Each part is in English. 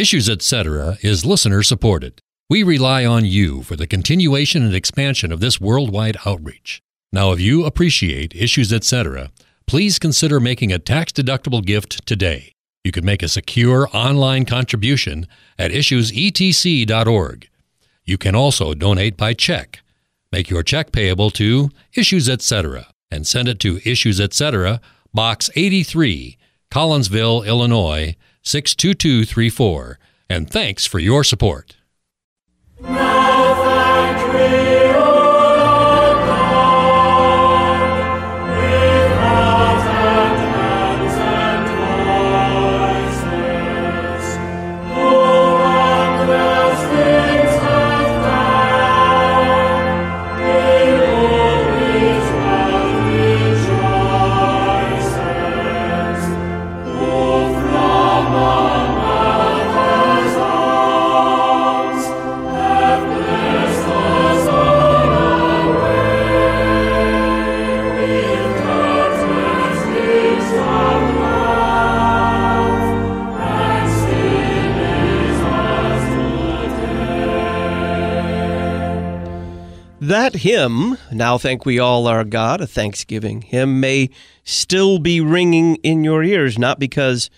Issues Etc. is listener supported. We rely on you for the continuation and expansion of this worldwide outreach. Now, if you appreciate Issues Etc., please consider making a tax deductible gift today. You can make a secure online contribution at issuesetc.org. You can also donate by check. Make your check payable to Issues Etc. and send it to Issues Etc., Box 83, Collinsville, Illinois 62234. And thanks for your support. That hymn, Now Thank We All Our God, a Thanksgiving hymn, may still be ringing in your ears, not because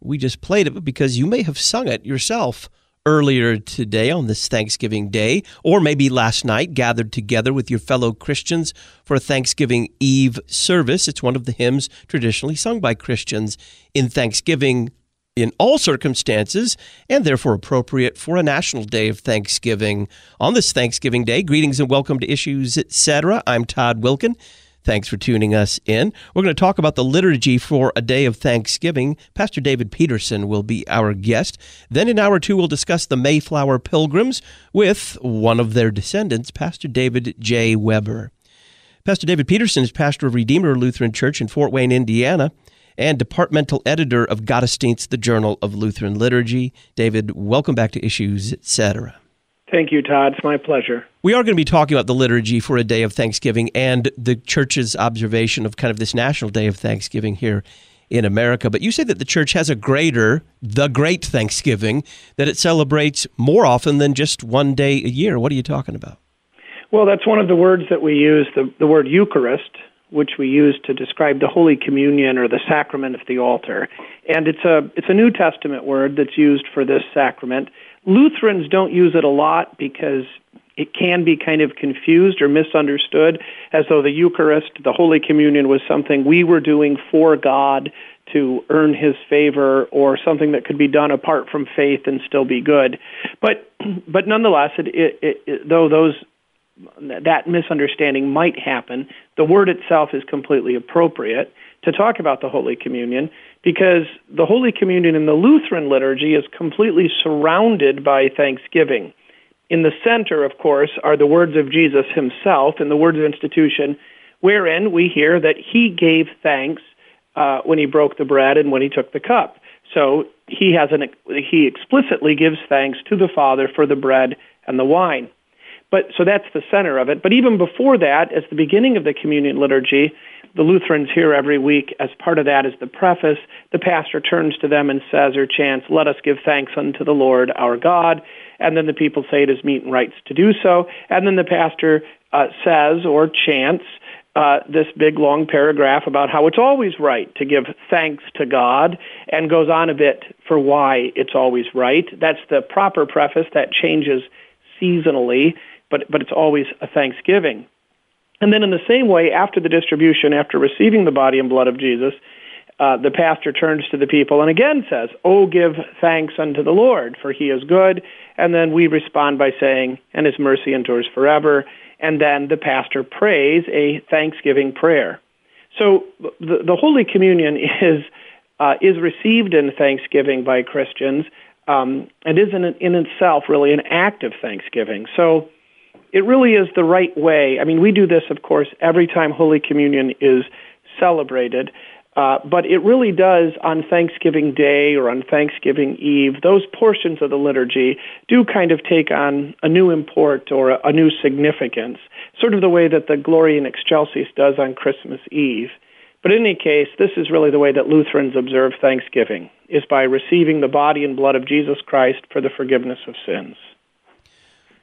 we just played it, but because you may have sung it yourself earlier today on this Thanksgiving Day, or maybe last night, gathered together with your fellow Christians for a Thanksgiving Eve service. It's one of the hymns traditionally sung by Christians in Thanksgiving in all circumstances and therefore appropriate for a national day of Thanksgiving. On this Thanksgiving Day, greetings and welcome to Issues Etc. I'm Todd Wilken. Thanks for tuning us in. We're going to talk about the liturgy for a day of Thanksgiving. Pastor David Petersen will be our guest. Then in hour two, we'll discuss the Mayflower Pilgrims with one of their descendants, Pastor David J. Weber. Pastor David Petersen is pastor of Redeemer Lutheran Church in Fort Wayne, Indiana and departmental editor of Gottesdienst, the Journal of Lutheran Liturgy. David, welcome back to Issues, etc. Thank you, Todd. It's my pleasure. We are going to be talking about the liturgy for a day of Thanksgiving and the church's observation of kind of this national day of Thanksgiving here in America. But you say that the church has a greater, the great Thanksgiving, that it celebrates more often than just one day a year. What are you talking about? Well, that's one of the words that we use, the, the word Eucharist, which we use to describe the Holy Communion or the sacrament of the altar. And it's a it's a New Testament word that's used for this sacrament. Lutherans don't use it a lot because it can be kind of confused or misunderstood as though the Eucharist, the Holy Communion was something we were doing for God to earn his favor or something that could be done apart from faith and still be good. But but nonetheless, it, it, it, though those that misunderstanding might happen, the word itself is completely appropriate to talk about the Holy Communion because the Holy Communion in the Lutheran liturgy is completely surrounded by thanksgiving. In the center, of course, are the words of Jesus himself in the words of institution, wherein we hear that he gave thanks uh, when he broke the bread and when he took the cup. So he has an he explicitly gives thanks to the Father for the bread and the wine. But so that's the center of it. But even before that, as the beginning of the communion liturgy, the Lutherans hear every week as part of that is the preface. The pastor turns to them and says or chants, "Let us give thanks unto the Lord our God." And then the people say it is meet and rights to do so. And then the pastor uh, says or chants uh, this big long paragraph about how it's always right to give thanks to God and goes on a bit for why it's always right. That's the proper preface that changes seasonally but, but it's always a thanksgiving. And then, in the same way, after the distribution, after receiving the body and blood of Jesus, uh, the pastor turns to the people and again says, Oh, give thanks unto the Lord, for he is good. And then we respond by saying, And his mercy endures forever. And then the pastor prays a thanksgiving prayer. So the, the Holy Communion is, uh, is received in thanksgiving by Christians um, and is in, in itself really an act of thanksgiving. So it really is the right way. I mean, we do this, of course, every time Holy Communion is celebrated. Uh, but it really does on Thanksgiving Day or on Thanksgiving Eve, those portions of the liturgy do kind of take on a new import or a, a new significance, sort of the way that the Gloria in Excelsis does on Christmas Eve. But in any case, this is really the way that Lutherans observe Thanksgiving. is by receiving the body and blood of Jesus Christ for the forgiveness of sins.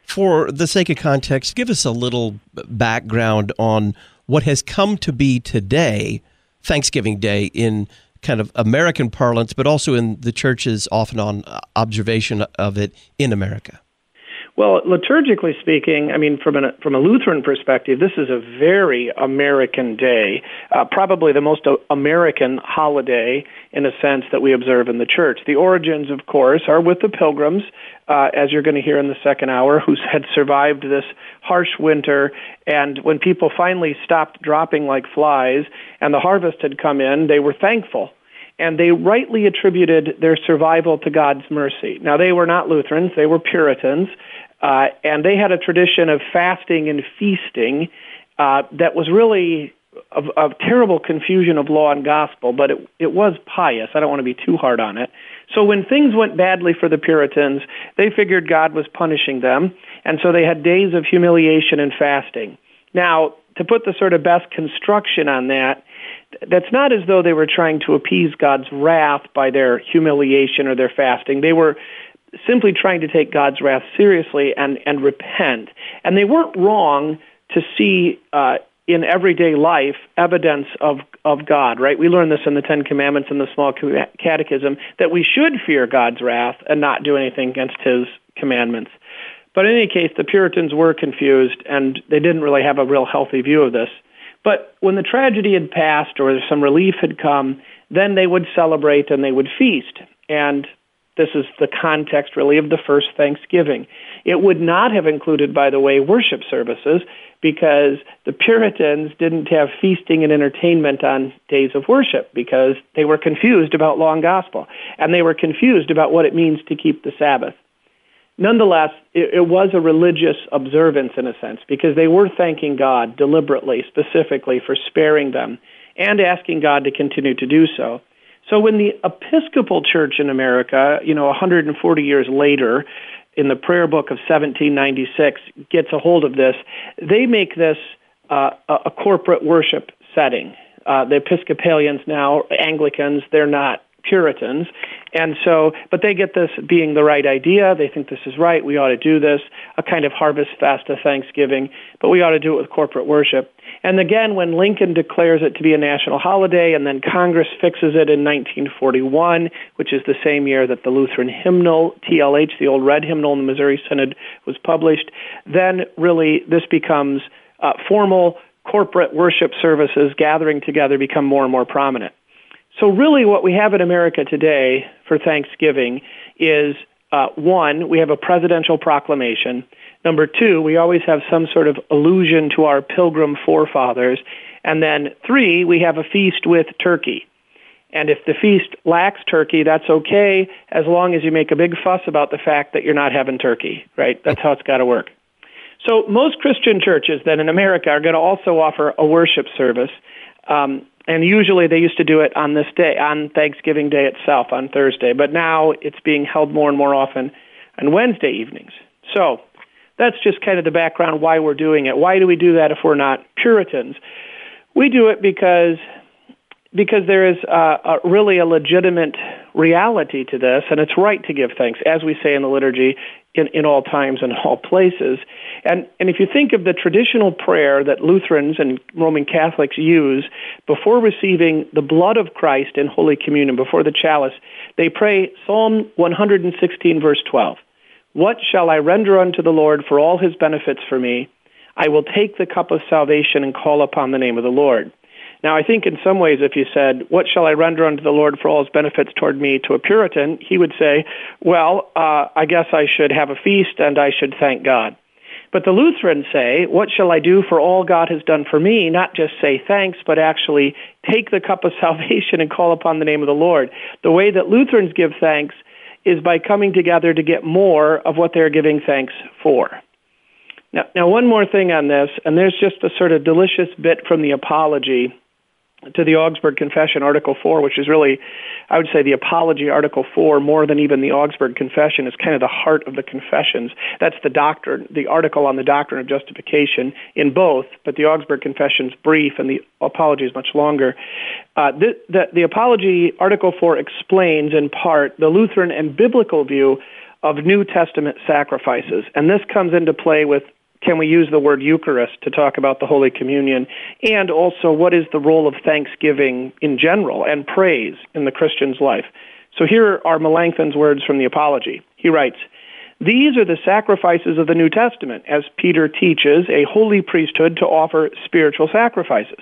For the sake of context, give us a little background on what has come to be today, Thanksgiving Day, in kind of American parlance, but also in the church's off and on observation of it in America. Well, liturgically speaking, I mean, from, an, from a Lutheran perspective, this is a very American day, uh, probably the most American holiday in a sense that we observe in the church. The origins, of course, are with the pilgrims, uh, as you're going to hear in the second hour, who had survived this harsh winter. And when people finally stopped dropping like flies and the harvest had come in, they were thankful and they rightly attributed their survival to God's mercy. Now, they were not Lutherans, they were Puritans, uh, and they had a tradition of fasting and feasting uh, that was really of, of terrible confusion of law and gospel, but it, it was pious. I don't want to be too hard on it. So when things went badly for the Puritans, they figured God was punishing them, and so they had days of humiliation and fasting. Now, to put the sort of best construction on that, that's not as though they were trying to appease God's wrath by their humiliation or their fasting. They were simply trying to take God's wrath seriously and, and repent. And they weren't wrong to see uh, in everyday life evidence of, of God, right? We learn this in the Ten Commandments and the Small Catechism that we should fear God's wrath and not do anything against His commandments. But in any case, the Puritans were confused and they didn't really have a real healthy view of this. But when the tragedy had passed or some relief had come, then they would celebrate and they would feast. And this is the context, really, of the first Thanksgiving. It would not have included, by the way, worship services because the Puritans didn't have feasting and entertainment on days of worship because they were confused about long gospel and they were confused about what it means to keep the Sabbath. Nonetheless, it, it was a religious observance in a sense because they were thanking God deliberately, specifically for sparing them and asking God to continue to do so. So when the Episcopal Church in America, you know, 140 years later, in the prayer book of 1796, gets a hold of this, they make this uh, a corporate worship setting. Uh, the Episcopalians now, Anglicans, they're not Puritans. And so, but they get this being the right idea. They think this is right. We ought to do this, a kind of harvest fast of Thanksgiving, but we ought to do it with corporate worship. And again, when Lincoln declares it to be a national holiday and then Congress fixes it in 1941, which is the same year that the Lutheran hymnal, TLH, the old red hymnal in the Missouri Synod, was published, then really this becomes uh, formal corporate worship services gathering together become more and more prominent. So, really, what we have in America today for Thanksgiving is uh, one, we have a presidential proclamation. Number two, we always have some sort of allusion to our pilgrim forefathers. And then three, we have a feast with turkey. And if the feast lacks turkey, that's okay as long as you make a big fuss about the fact that you're not having turkey, right? That's how it's got to work. So most Christian churches then in America are going to also offer a worship service. Um, and usually they used to do it on this day, on Thanksgiving Day itself, on Thursday. But now it's being held more and more often on Wednesday evenings. So that's just kind of the background why we're doing it. Why do we do that if we're not Puritans? We do it because because there is a, a really a legitimate reality to this, and it's right to give thanks, as we say in the liturgy in, in all times and all places. And, and if you think of the traditional prayer that Lutherans and Roman Catholics use before receiving the blood of Christ in Holy Communion, before the chalice, they pray Psalm 116, verse 12. What shall I render unto the Lord for all his benefits for me? I will take the cup of salvation and call upon the name of the Lord. Now, I think in some ways, if you said, What shall I render unto the Lord for all his benefits toward me to a Puritan, he would say, Well, uh, I guess I should have a feast and I should thank God. But the Lutherans say, What shall I do for all God has done for me? Not just say thanks, but actually take the cup of salvation and call upon the name of the Lord. The way that Lutherans give thanks is by coming together to get more of what they're giving thanks for. Now, now, one more thing on this, and there's just a sort of delicious bit from the apology to the Augsburg Confession, Article 4, which is really, I would say, the Apology, Article 4, more than even the Augsburg Confession, is kind of the heart of the confessions. That's the doctrine, the article on the doctrine of justification in both, but the Augsburg Confession's brief and the Apology is much longer. Uh, the, the, the Apology, Article 4, explains in part the Lutheran and biblical view of New Testament sacrifices. And this comes into play with can we use the word Eucharist to talk about the Holy Communion? And also, what is the role of thanksgiving in general and praise in the Christian's life? So here are Melanchthon's words from the Apology. He writes, these are the sacrifices of the New Testament, as Peter teaches a holy priesthood to offer spiritual sacrifices.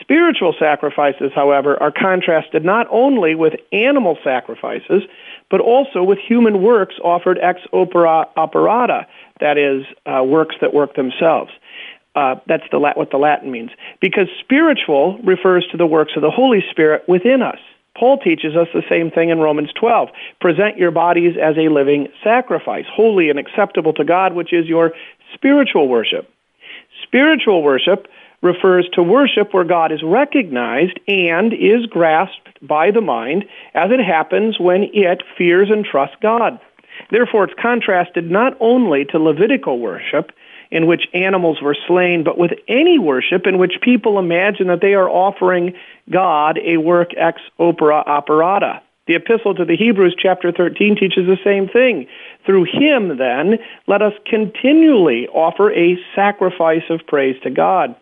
Spiritual sacrifices, however, are contrasted not only with animal sacrifices, but also with human works offered ex opere operato, that is, uh, works that work themselves. Uh, that's the, what the Latin means. Because spiritual refers to the works of the Holy Spirit within us. Paul teaches us the same thing in Romans 12. Present your bodies as a living sacrifice, holy and acceptable to God, which is your spiritual worship. Spiritual worship refers to worship where God is recognized and is grasped by the mind as it happens when it fears and trusts God. Therefore, it's contrasted not only to Levitical worship, in which animals were slain, but with any worship in which people imagine that they are offering God a work ex opere operato. The epistle to the Hebrews, chapter 13, teaches the same thing. Through him, then, let us continually offer a sacrifice of praise to God.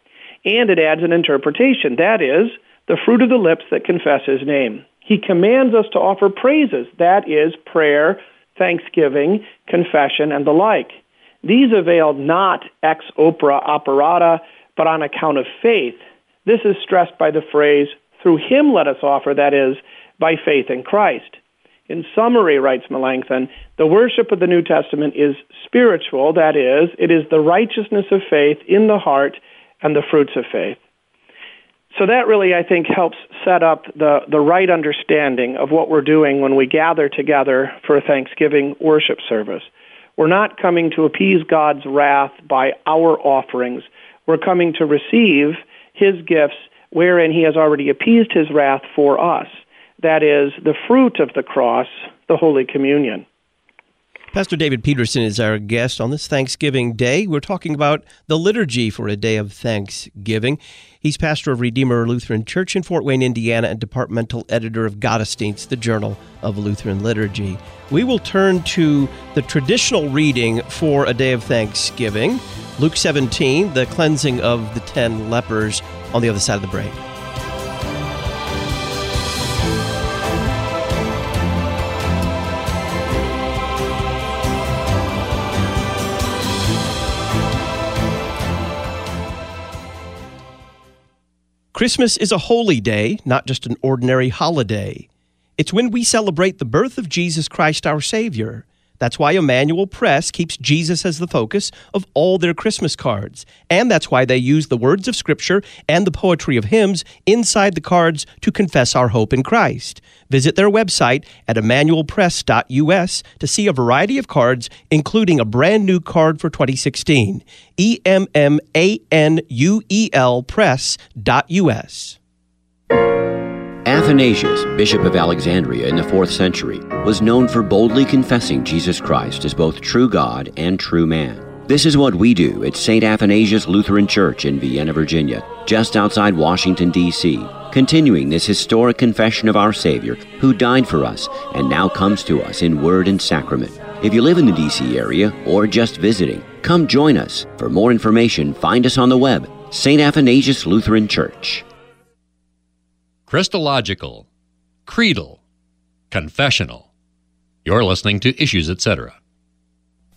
And it adds an interpretation. That is, the fruit of the lips that confess his name. He commands us to offer praises. That is, prayer, thanksgiving, confession, and the like. These avail not ex opere operato, but on account of faith. This is stressed by the phrase, through him let us offer, that is, by faith in Christ. In summary, writes Melanchthon, the worship of the New Testament is spiritual, that is, it is the righteousness of faith in the heart and the fruits of faith. So that really, I think, helps set up the, the right understanding of what we're doing when we gather together for a Thanksgiving worship service. We're not coming to appease God's wrath by our offerings. We're coming to receive His gifts wherein He has already appeased His wrath for us. That is, the fruit of the cross, the Holy Communion. Pastor David Petersen is our guest on this Thanksgiving Day. We're talking about the liturgy for a day of Thanksgiving. He's pastor of Redeemer Lutheran Church in Fort Wayne, Indiana, and departmental editor of Gottesdienst, the Journal of Lutheran Liturgy. We will turn to the traditional reading for a day of Thanksgiving, Luke 17, the cleansing of the ten lepers, on the other side of the break. Christmas is a holy day, not just an ordinary holiday. It's when we celebrate the birth of Jesus Christ, our Savior. That's why Emmanuel Press keeps Jesus as the focus of all their Christmas cards. And that's why they use the words of Scripture and the poetry of hymns inside the cards to confess our hope in Christ. Visit their website at emmanuelpress.us to see a variety of cards, including a brand new card for 2016. E M M A N U E L press.us. Athanasius, Bishop of Alexandria in the 4th century, was known for boldly confessing Jesus Christ as both true God and true man. This is what we do at St. Athanasius Lutheran Church in Vienna, Virginia, just outside Washington, D.C., continuing this historic confession of our Savior, who died for us and now comes to us in word and sacrament. If you live in the D.C. area or just visiting, come join us. For more information, find us on the web, St. Athanasius Lutheran Church. Christological, creedal, confessional. You're listening to Issues, etc.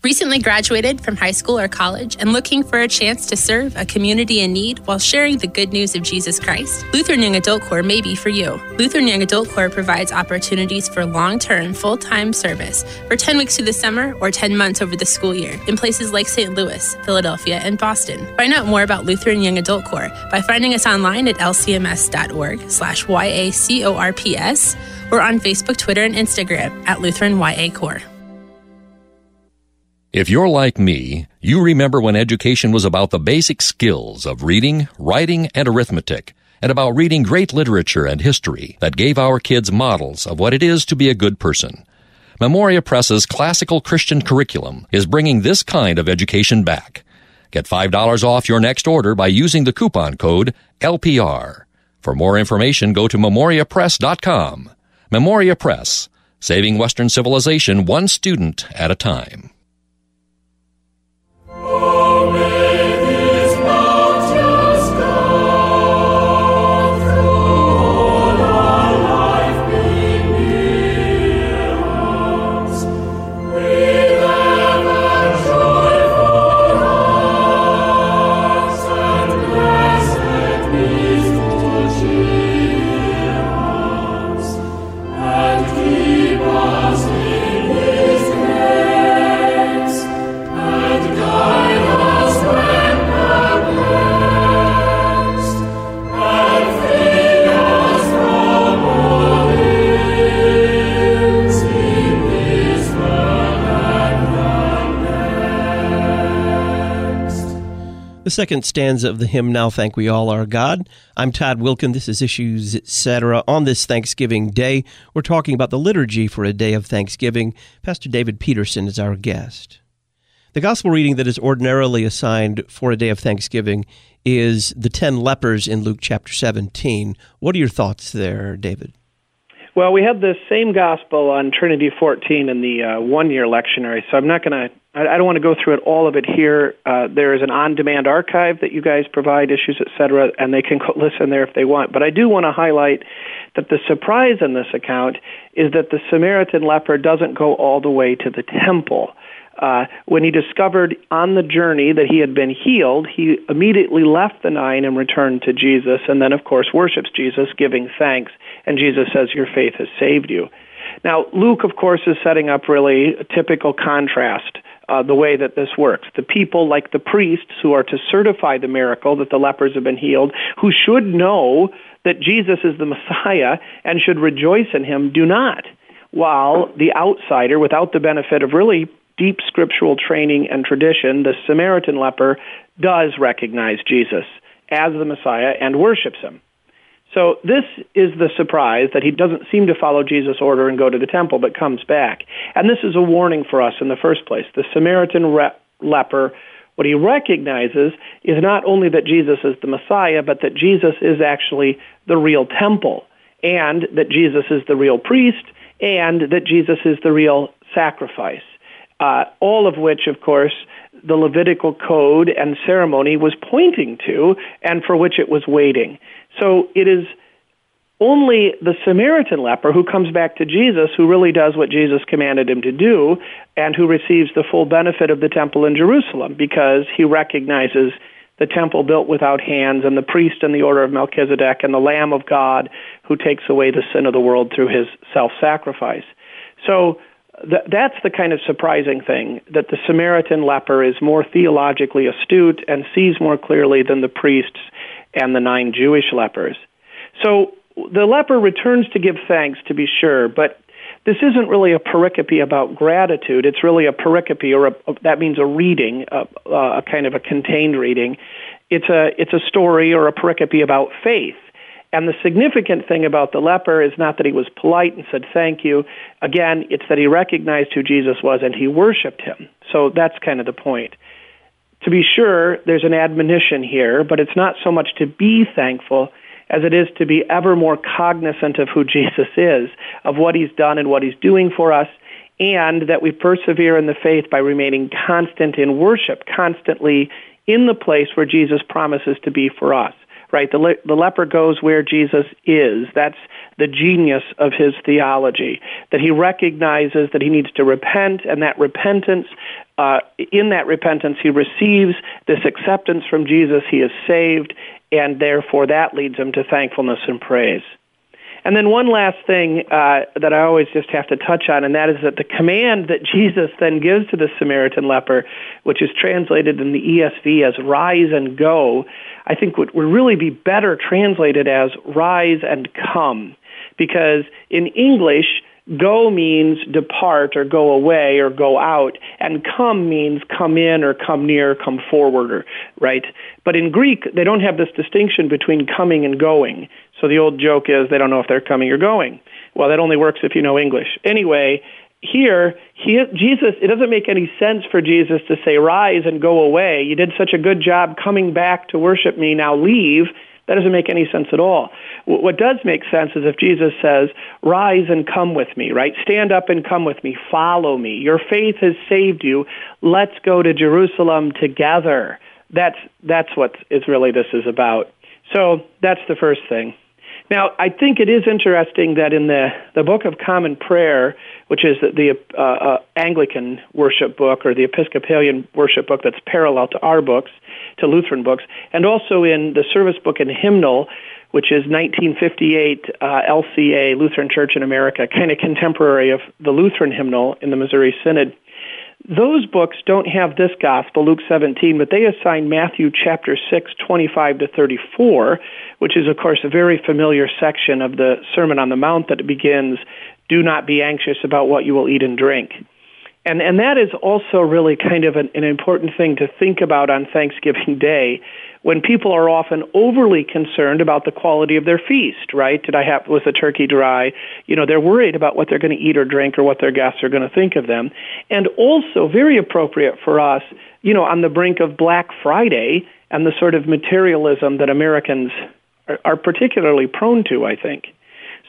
Recently graduated from high school or college and looking for a chance to serve a community in need while sharing the good news of Jesus Christ? Lutheran Young Adult Corps may be for you. Lutheran Young Adult Corps provides opportunities for long term, full time service for 10 weeks through the summer or 10 months over the school year in places like St. Louis, Philadelphia, and Boston. Find out more about Lutheran Young Adult Corps by finding us online at lcms.org slash YACORPS or on Facebook, Twitter, and Instagram at Lutheran YA Corps. If you're like me, you remember when education was about the basic skills of reading, writing, and arithmetic, and about reading great literature and history that gave our kids models of what it is to be a good person. Memoria Press's classical Christian curriculum is bringing this kind of education back. Get $5 off your next order by using the coupon code LPR. For more information, go to memoriapress.com. Memoria Press, saving Western civilization one student at a time. Oh. The second stanza of the hymn, Now Thank We All Our God. I'm Todd Wilken. This is Issues, etc. On this Thanksgiving Day, we're talking about the liturgy for a day of Thanksgiving. Pastor David Petersen is our guest. The gospel reading that is ordinarily assigned for a day of Thanksgiving is the ten lepers in Luke chapter 17. What are your thoughts there, David? Well, we had the same gospel on Trinity 14 in the uh, one year lectionary, so I'm not going to, I don't want to go through it all of it here. Uh, there is an on demand archive that you guys provide, issues, etc., and they can listen there if they want. But I do want to highlight that the surprise in this account is that the Samaritan leper doesn't go all the way to the temple. Uh, when he discovered on the journey that he had been healed, he immediately left the nine and returned to Jesus, and then, of course, worships Jesus, giving thanks. And Jesus says, Your faith has saved you. Now, Luke, of course, is setting up really a typical contrast. Uh, the way that this works. The people, like the priests, who are to certify the miracle that the lepers have been healed, who should know that Jesus is the Messiah and should rejoice in him, do not. While the outsider, without the benefit of really deep scriptural training and tradition, the Samaritan leper does recognize Jesus as the Messiah and worships him. So this is the surprise that he doesn't seem to follow Jesus' order and go to the temple, but comes back. And this is a warning for us in the first place. The Samaritan re- leper, what he recognizes is not only that Jesus is the Messiah, but that Jesus is actually the real temple, and that Jesus is the real priest, and that Jesus is the real sacrifice uh, all of which, of course, the Levitical code and ceremony was pointing to and for which it was waiting. So it is only the Samaritan leper who comes back to Jesus who really does what Jesus commanded him to do and who receives the full benefit of the temple in Jerusalem because he recognizes the temple built without hands and the priest in the order of Melchizedek and the Lamb of God who takes away the sin of the world through his self sacrifice. So th- that's the kind of surprising thing that the Samaritan leper is more theologically astute and sees more clearly than the priests and the nine Jewish lepers. So the leper returns to give thanks, to be sure, but this isn't really a pericope about gratitude. It's really a pericope, or a, that means a reading, a, a kind of a contained reading. It's a it's a story or a pericope about faith. And the significant thing about the leper is not that he was polite and said thank you. Again, it's that he recognized who Jesus was and he worshiped him. So that's kind of the point. To be sure, there's an admonition here, but it's not so much to be thankful as it is to be ever more cognizant of who Jesus is, of what he's done and what he's doing for us, and that we persevere in the faith by remaining constant in worship, constantly in the place where Jesus promises to be for us right? The, le- the leper goes where Jesus is. That's the genius of his theology, that he recognizes that he needs to repent, and that repentance, uh, in that repentance, he receives this acceptance from Jesus. He is saved, and therefore that leads him to thankfulness and praise. And then one last thing uh, that I always just have to touch on, and that is that the command that Jesus then gives to the Samaritan leper, which is translated in the ESV as rise and go, I think would, would really be better translated as rise and come. Because in English, Go means depart or go away or go out, and come means come in or come near, come forward, or, right? But in Greek, they don't have this distinction between coming and going. So the old joke is they don't know if they're coming or going. Well, that only works if you know English. Anyway, here, he, Jesus, it doesn't make any sense for Jesus to say, rise and go away. You did such a good job coming back to worship me, now leave. That doesn't make any sense at all. What does make sense is if Jesus says, rise and come with me, right? Stand up and come with me. Follow me. Your faith has saved you. Let's go to Jerusalem together. That's, that's what is really this is about. So that's the first thing. Now, I think it is interesting that in the, the Book of Common Prayer, which is the, uh, uh, Anglican worship book or the Episcopalian worship book that's parallel to our books, to Lutheran books, and also in the service book and hymnal, which is 1958 uh, LCA, Lutheran Church in America, kind of contemporary of the Lutheran hymnal in the Missouri Synod. Those books don't have this gospel, Luke 17, but they assign Matthew chapter 6, 25 to 34, which is, of course, a very familiar section of the Sermon on the Mount that begins, Do not be anxious about what you will eat and drink. And, and that is also really kind of an, an important thing to think about on Thanksgiving Day when people are often overly concerned about the quality of their feast, right? Did I have was the turkey dry? You know, they're worried about what they're going to eat or drink or what their guests are going to think of them. And also very appropriate for us, you know, on the brink of Black Friday and the sort of materialism that Americans are, are particularly prone to, I think.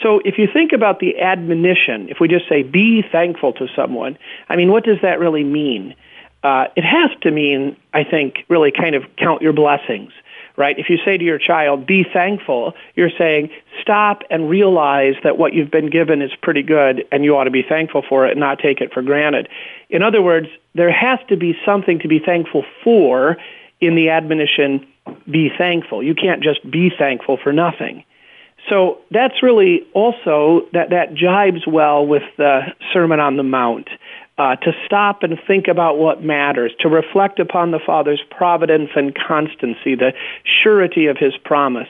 So if you think about the admonition, if we just say be thankful to someone, I mean, what does that really mean? uh, it has to mean, I think, really kind of count your blessings, right? If you say to your child, be thankful, you're saying, stop and realize that what you've been given is pretty good and you ought to be thankful for it and not take it for granted. In other words, there has to be something to be thankful for in the admonition, be thankful. You can't just be thankful for nothing. So that's really also that that jibes well with the Sermon on the Mount uh, to stop and think about what matters, to reflect upon the Father's providence and constancy, the surety of His promise.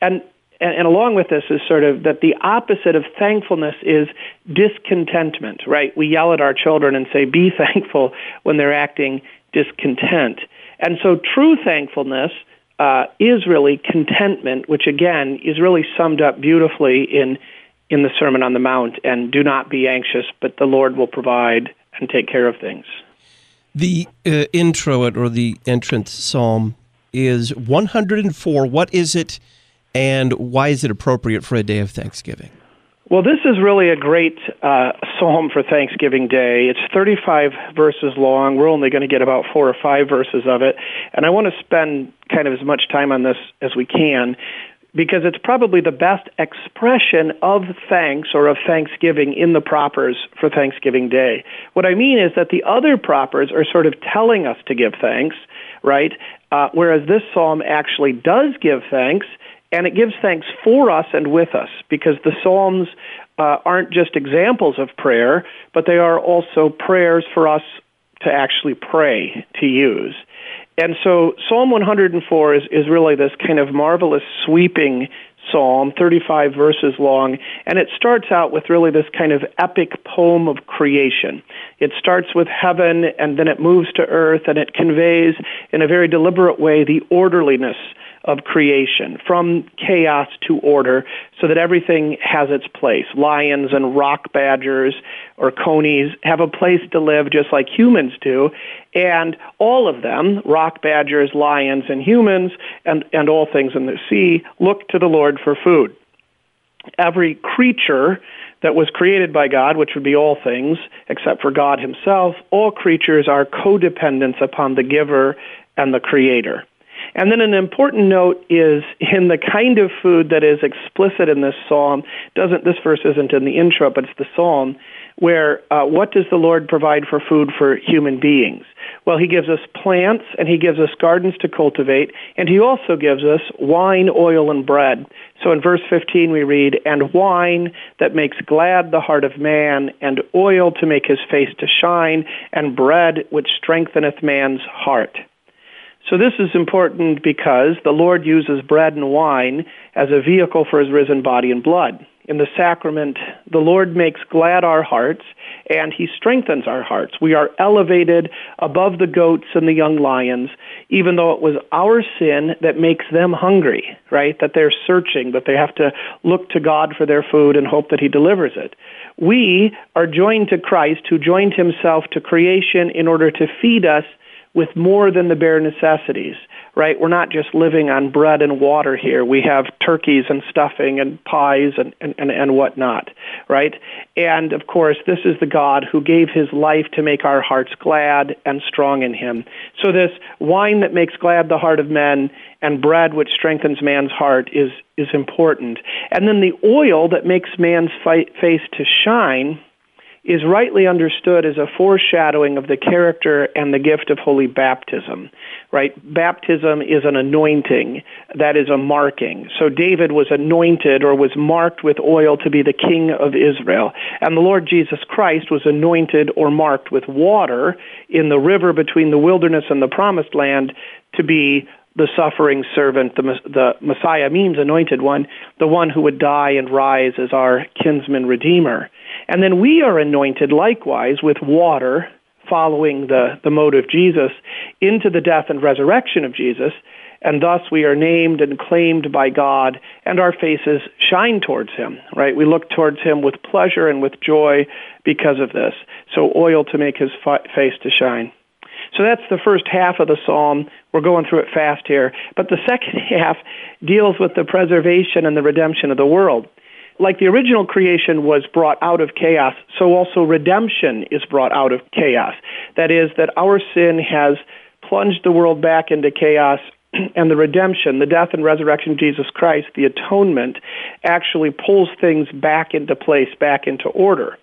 And, and, and along with this is sort of that the opposite of thankfulness is discontentment, right? We yell at our children and say, be thankful when they're acting discontent. And so true thankfulness uh, is really contentment, which again is really summed up beautifully in in the Sermon on the Mount. And do not be anxious, but the Lord will provide and take care of things. The uh, introit or the entrance psalm is 104. What is it, and why is it appropriate for a day of Thanksgiving? Well, this is really a great uh, psalm for Thanksgiving Day. It's 35 verses long. We're only going to get about four or five verses of it. And I want to spend kind of as much time on this as we can because it's probably the best expression of thanks or of thanksgiving in the propers for Thanksgiving Day. What I mean is that the other propers are sort of telling us to give thanks, right? Uh, whereas this psalm actually does give thanks, and it gives thanks for us and with us, because the psalms uh, aren't just examples of prayer, but they are also prayers for us to actually pray, to use. And so Psalm 104 is, is really this kind of marvelous sweeping psalm, 35 verses long, and it starts out with really this kind of epic poem of creation. It starts with heaven and then it moves to earth and it conveys in a very deliberate way the orderliness of creation, from chaos to order, so that everything has its place. Lions and rock badgers or conies have a place to live just like humans do, and all of them, rock badgers, lions, and humans, and, and all things in the sea, look to the Lord for food. Every creature that was created by God, which would be all things except for God Himself, all creatures are codependents upon the giver and the creator. And then an important note is in the kind of food that is explicit in this psalm. Doesn't this verse isn't in the introit, but it's the psalm where uh, what does the Lord provide for food for human beings? Well, He gives us plants and He gives us gardens to cultivate, and He also gives us wine, oil, and bread. So in verse 15 we read, And wine that makes glad the heart of man, and oil to make his face to shine, and bread which strengtheneth man's heart. So this is important because the Lord uses bread and wine as a vehicle for his risen body and blood. in the sacrament, the Lord makes glad our hearts and he strengthens our hearts. We are elevated above the goats and the young lions, even though it was our sin that makes them hungry, right? That they're searching, that they have to look to God for their food and hope that he delivers it. We are joined to Christ, who joined himself to creation in order to feed us with more than the bare necessities right? We're not just living on bread and water here. We have turkeys and stuffing and pies and, and, and, and whatnot, right? And of course, this is the God who gave his life to make our hearts glad and strong in him. So this wine that makes glad the heart of men and bread which strengthens man's heart is, is important. And then the oil that makes man's face to shine is rightly understood as a foreshadowing of the character and the gift of holy baptism, right? Baptism is an anointing, that is a marking. So David was anointed or was marked with oil to be the king of Israel. And the Lord Jesus Christ was anointed or marked with water in the river between the wilderness and the promised land to be the suffering servant, the, the Messiah means anointed one, the one who would die and rise as our kinsman redeemer. And then we are anointed likewise with water, following the, the mode of Jesus, into the death and resurrection of Jesus. And thus we are named and claimed by God, and our faces shine towards Him, right? We look towards Him with pleasure and with joy because of this. So, oil to make His face to shine. So that's the first half of the psalm. We're going through it fast here. But the second half deals with the preservation and the redemption of the world. Like the original creation was brought out of chaos, so also redemption is brought out of chaos. That is, that our sin has plunged the world back into chaos and the redemption, the death and resurrection of Jesus Christ, the atonement, actually pulls things back into place, back into order.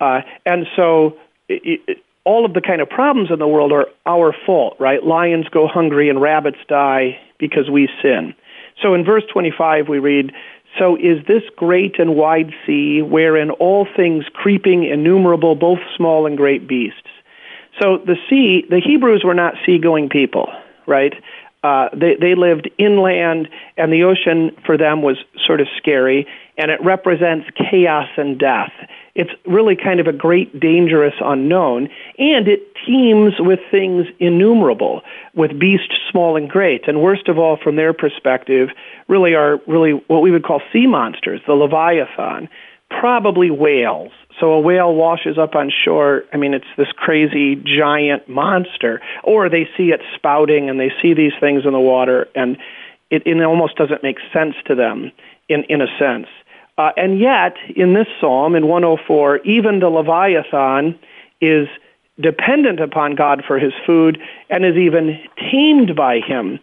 Uh, and so it, it, all of the kind of problems in the world are our fault, right? Lions go hungry and rabbits die because we sin. So in verse 25 we read, So is this great and wide sea, wherein all things creeping innumerable, both small and great beasts. So the sea, the Hebrews were not seagoing people, right? Uh, they, they lived inland, and the ocean for them was sort of scary, and it represents chaos and death. It's really kind of a great, dangerous unknown, and it teems with things innumerable, with beasts small and great. And worst of all, from their perspective, really are really what we would call sea monsters, the Leviathan, probably whales. So a whale washes up on shore. I mean, it's this crazy giant monster. Or they see it spouting and they see these things in the water, and it, it almost doesn't make sense to them in, in a sense. Uh, and yet, in this psalm, in 104, even the Leviathan is dependent upon God for his food and is even tamed by him.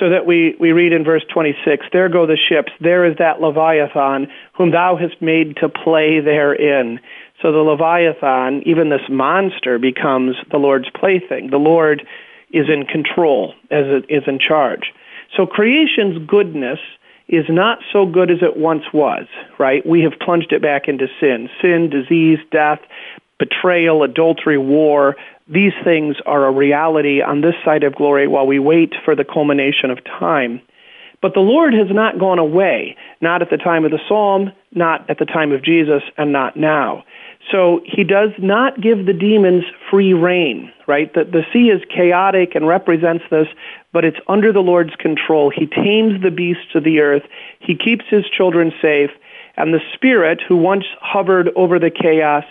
So that we, we read in verse 26, There go the ships, there is that Leviathan, whom thou hast made to play therein. So the Leviathan, even this monster, becomes the Lord's plaything. The Lord is in control, as it is in charge. So creation's goodness is not so good as it once was, right? We have plunged it back into sin. Sin, disease, death, betrayal, adultery, war. These things are a reality on this side of glory while we wait for the culmination of time. But the Lord has not gone away, not at the time of the psalm, not at the time of Jesus, and not now. So he does not give the demons free rein, right? The, the sea is chaotic and represents this, but it's under the Lord's control. He tames the beasts of the earth. He keeps his children safe. And the Spirit, who once hovered over the chaos,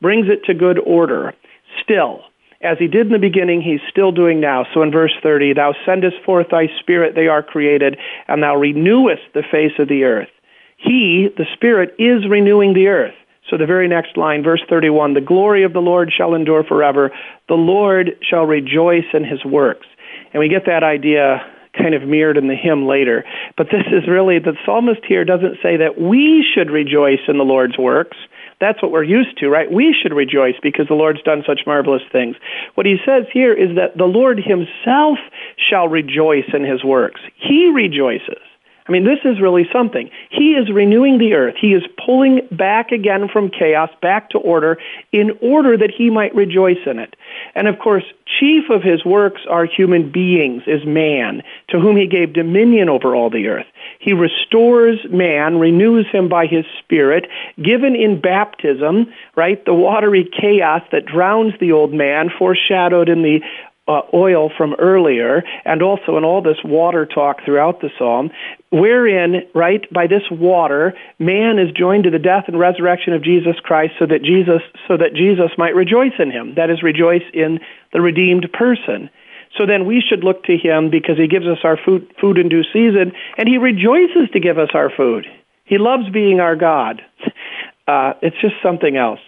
brings it to good order. Still, as he did in the beginning, he's still doing now. So in verse 30, Thou sendest forth thy Spirit, they are created, and thou renewest the face of the earth. He, the Spirit, is renewing the earth. So the very next line, verse 31, the glory of the Lord shall endure forever. The Lord shall rejoice in his works. And we get that idea kind of mirrored in the hymn later. But this is really, the psalmist here doesn't say that we should rejoice in the Lord's works. That's what we're used to, right? We should rejoice because the Lord's done such marvelous things. What he says here is that the Lord himself shall rejoice in his works. He rejoices I mean, this is really something. He is renewing the earth. He is pulling back again from chaos, back to order, in order that he might rejoice in it. And of course, chief of his works are human beings, is man, to whom he gave dominion over all the earth. He restores man, renews him by his spirit, given in baptism, right? The watery chaos that drowns the old man, foreshadowed in the uh, oil from earlier, and also in all this water talk throughout the psalm, wherein, right, by this water, man is joined to the death and resurrection of Jesus Christ, so that Jesus, so that Jesus might rejoice in him. That is, rejoice in the redeemed person. So then we should look to him because he gives us our food, food in due season, and he rejoices to give us our food. He loves being our God. Uh, it's just something else.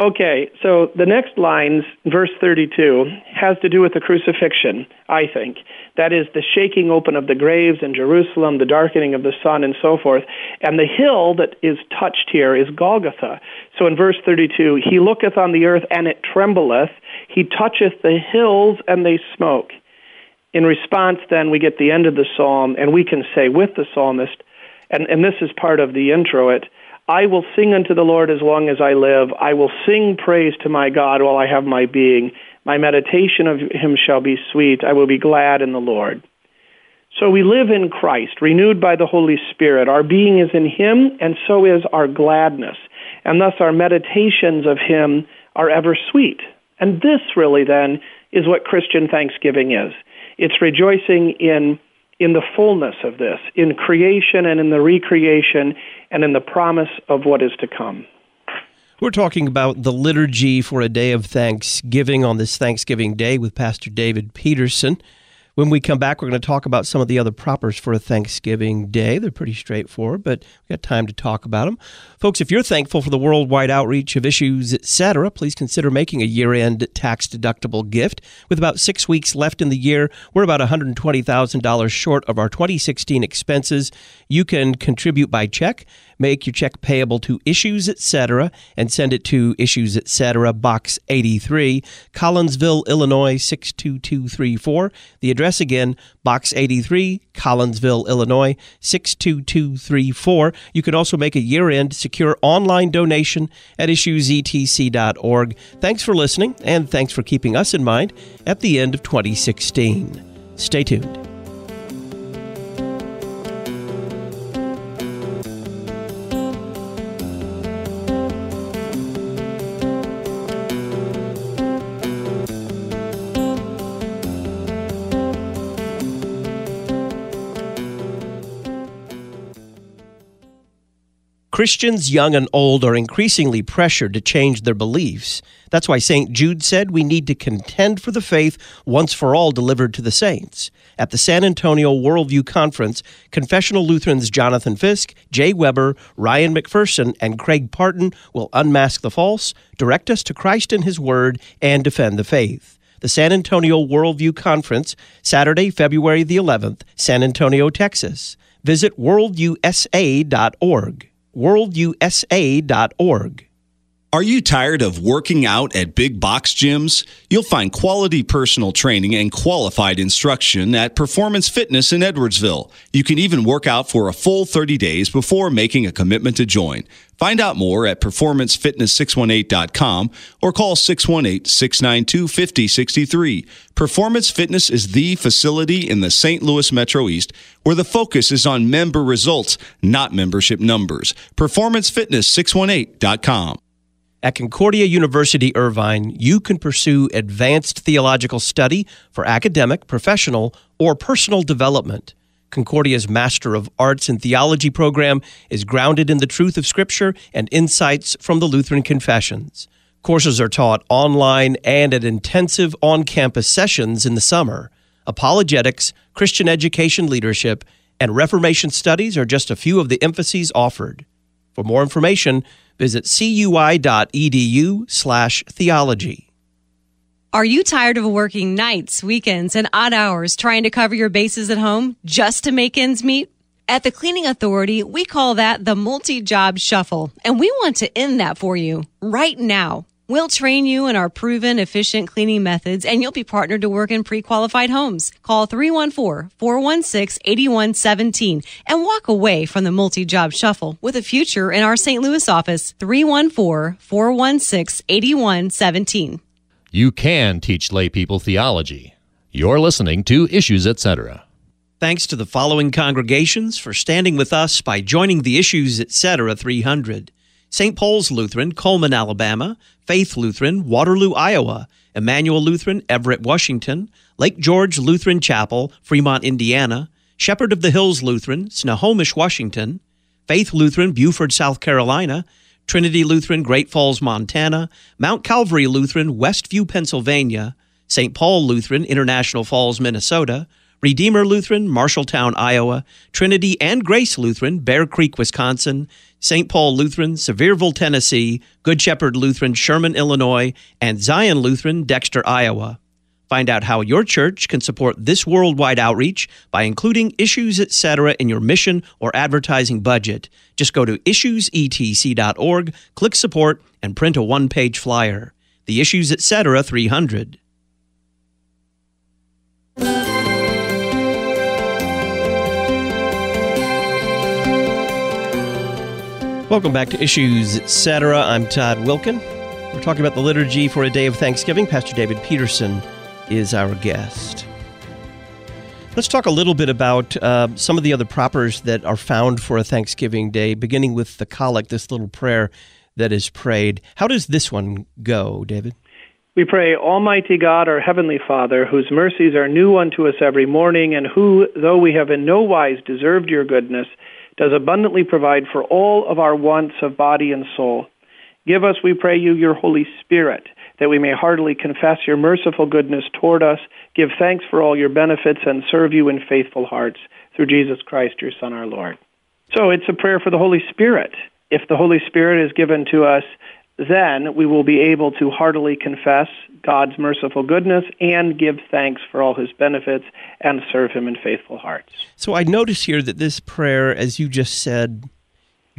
Okay, so the next lines, verse 32, has to do with the crucifixion, I think. That is the shaking open of the graves in Jerusalem, the darkening of the sun, and so forth. And the hill that is touched here is Golgotha. So in verse 32, he looketh on the earth, and it trembleth. He toucheth the hills, and they smoke. In response, then, we get the end of the psalm, and we can say with the psalmist, and, and this is part of the introit, it, I will sing unto the Lord as long as I live. I will sing praise to my God while I have my being. My meditation of him shall be sweet. I will be glad in the Lord. So we live in Christ, renewed by the Holy Spirit. Our being is in him, and so is our gladness. And thus our meditations of him are ever sweet. And this really then is what Christian thanksgiving is. It's rejoicing in in the fullness of this, in creation and in the recreation and in the promise of what is to come. We're talking about the liturgy for a day of thanksgiving on this Thanksgiving Day with Pastor David Petersen. When we come back, we're going to talk about some of the other propers for a Thanksgiving day. They're pretty straightforward, but we've got time to talk about them. Folks, if you're thankful for the worldwide outreach of issues, etc., please consider making a year-end tax-deductible gift. With about six weeks left in the year, we're about $120,000 short of our 2016 expenses. You can contribute by check Make your check payable to Issues Etc. and send it to Issues Etc. Box 83, Collinsville, Illinois 62234. The address again, Box 83, Collinsville, Illinois 62234. You can also make a year-end secure online donation at issuesetc.org. Thanks for listening and thanks for keeping us in mind at the end of 2016. Stay tuned. Christians, young and old, are increasingly pressured to change their beliefs. That's why St. Jude said we need to contend for the faith once for all delivered to the saints. At the San Antonio Worldview Conference, confessional Lutherans Jonathan Fisk, Jay Weber, Ryan McPherson, and Craig Parton will unmask the false, direct us to Christ and His Word, and defend the faith the San Antonio Worldview Conference, Saturday, February the 11th, San Antonio, Texas. Visit worldusa.org worldusa.org. Are you tired of working out at big box gyms? You'll find quality personal training and qualified instruction at Performance Fitness in Edwardsville. You can even work out for a full 30 days before making a commitment to join. Find out more at performancefitness618.com or call 618 692 5063. Performance Fitness is the facility in the St. Louis Metro East where the focus is on member results, not membership numbers. PerformanceFitness618.com. At Concordia University Irvine, you can pursue advanced theological study for academic, professional, or personal development. Concordia's Master of Arts in Theology program is grounded in the truth of Scripture and insights from the Lutheran Confessions. Courses are taught online and at intensive on campus sessions in the summer. Apologetics, Christian education leadership, and Reformation studies are just a few of the emphases offered. For more information, Visit cui.edu slash theology. Are you tired of working nights, weekends, and odd hours trying to cover your bases at home just to make ends meet? At the Cleaning Authority, we call that the multi job shuffle, and we want to end that for you right now. We'll train you in our proven, efficient cleaning methods, and you'll be partnered to work in pre qualified homes. Call 314 416 8117 and walk away from the multi job shuffle with a future in our St. Louis office. 314 416 8117. You can teach lay people theology. You're listening to Issues Etc. Thanks to the following congregations for standing with us by joining the Issues Etc. 300. St. Paul's Lutheran, Cullman, Alabama, Faith Lutheran, Waterloo, Iowa, Emmanuel Lutheran, Everett, Washington, Lake George Lutheran Chapel, Fremont, Indiana, Shepherd of the Hills Lutheran, Snohomish, Washington, Faith Lutheran, Beaufort, South Carolina, Trinity Lutheran, Great Falls, Montana, Mount Calvary Lutheran, Westview, Pennsylvania, St. Paul Lutheran, International Falls, Minnesota, Redeemer Lutheran, Marshalltown, Iowa, Trinity and Grace Lutheran, Bear Creek, Wisconsin, St. Paul Lutheran, Sevierville, Tennessee, Good Shepherd Lutheran, Sherman, Illinois, and Zion Lutheran, Dexter, Iowa. Find out how your church can support this worldwide outreach by including issues, etc. in your mission or advertising budget. Just go to issuesetc.org, click support, and print a one-page flyer. The Issues Etc. 300. Welcome back to Issues Etc. I'm Todd Wilken. We're talking about the liturgy for a day of Thanksgiving. Pastor David Petersen is our guest. Let's talk a little bit about uh, some of the other propers that are found for a Thanksgiving day, beginning with the collect, this little prayer that is prayed. How does this one go, David? We pray, Almighty God, our Heavenly Father, whose mercies are new unto us every morning, and who, though we have in no wise deserved your goodness, does abundantly provide for all of our wants of body and soul. Give us, we pray you, your Holy Spirit, that we may heartily confess your merciful goodness toward us, give thanks for all your benefits, and serve you in faithful hearts. Through Jesus Christ, your Son, our Lord. So it's a prayer for the Holy Spirit. If the Holy Spirit is given to us, then we will be able to heartily confess God's merciful goodness and give thanks for all his benefits and serve him in faithful hearts. So I notice here that this prayer, as you just said,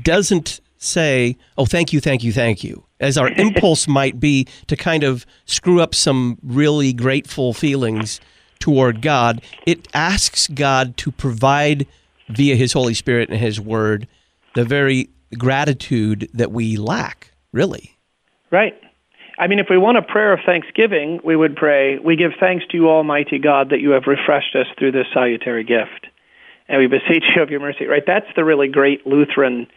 doesn't say, oh, thank you, thank you, thank you, as our impulse might be to kind of screw up some really grateful feelings toward God. It asks God to provide via his Holy Spirit and his word the very gratitude that we lack, really. Right. I mean, if we want a prayer of thanksgiving, we would pray, We give thanks to you, Almighty God, that you have refreshed us through this salutary gift. And we beseech you of your mercy. Right? That's the really great Lutheran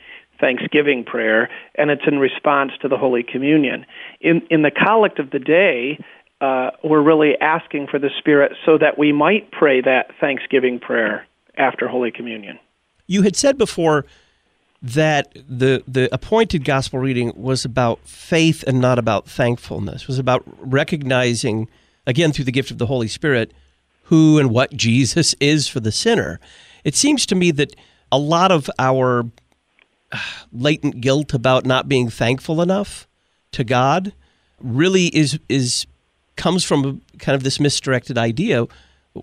thanksgiving prayer, and it's in response to the Holy Communion. In, in the collect of the day, uh, we're really asking for the Spirit so that we might pray that thanksgiving prayer after Holy Communion. You had said before that the the appointed gospel reading was about faith and not about thankfulness. It was about recognizing again through the gift of the Holy Spirit who and what Jesus is for the sinner. It seems to me that a lot of our uh, latent guilt about not being thankful enough to God really is is comes from kind of this misdirected idea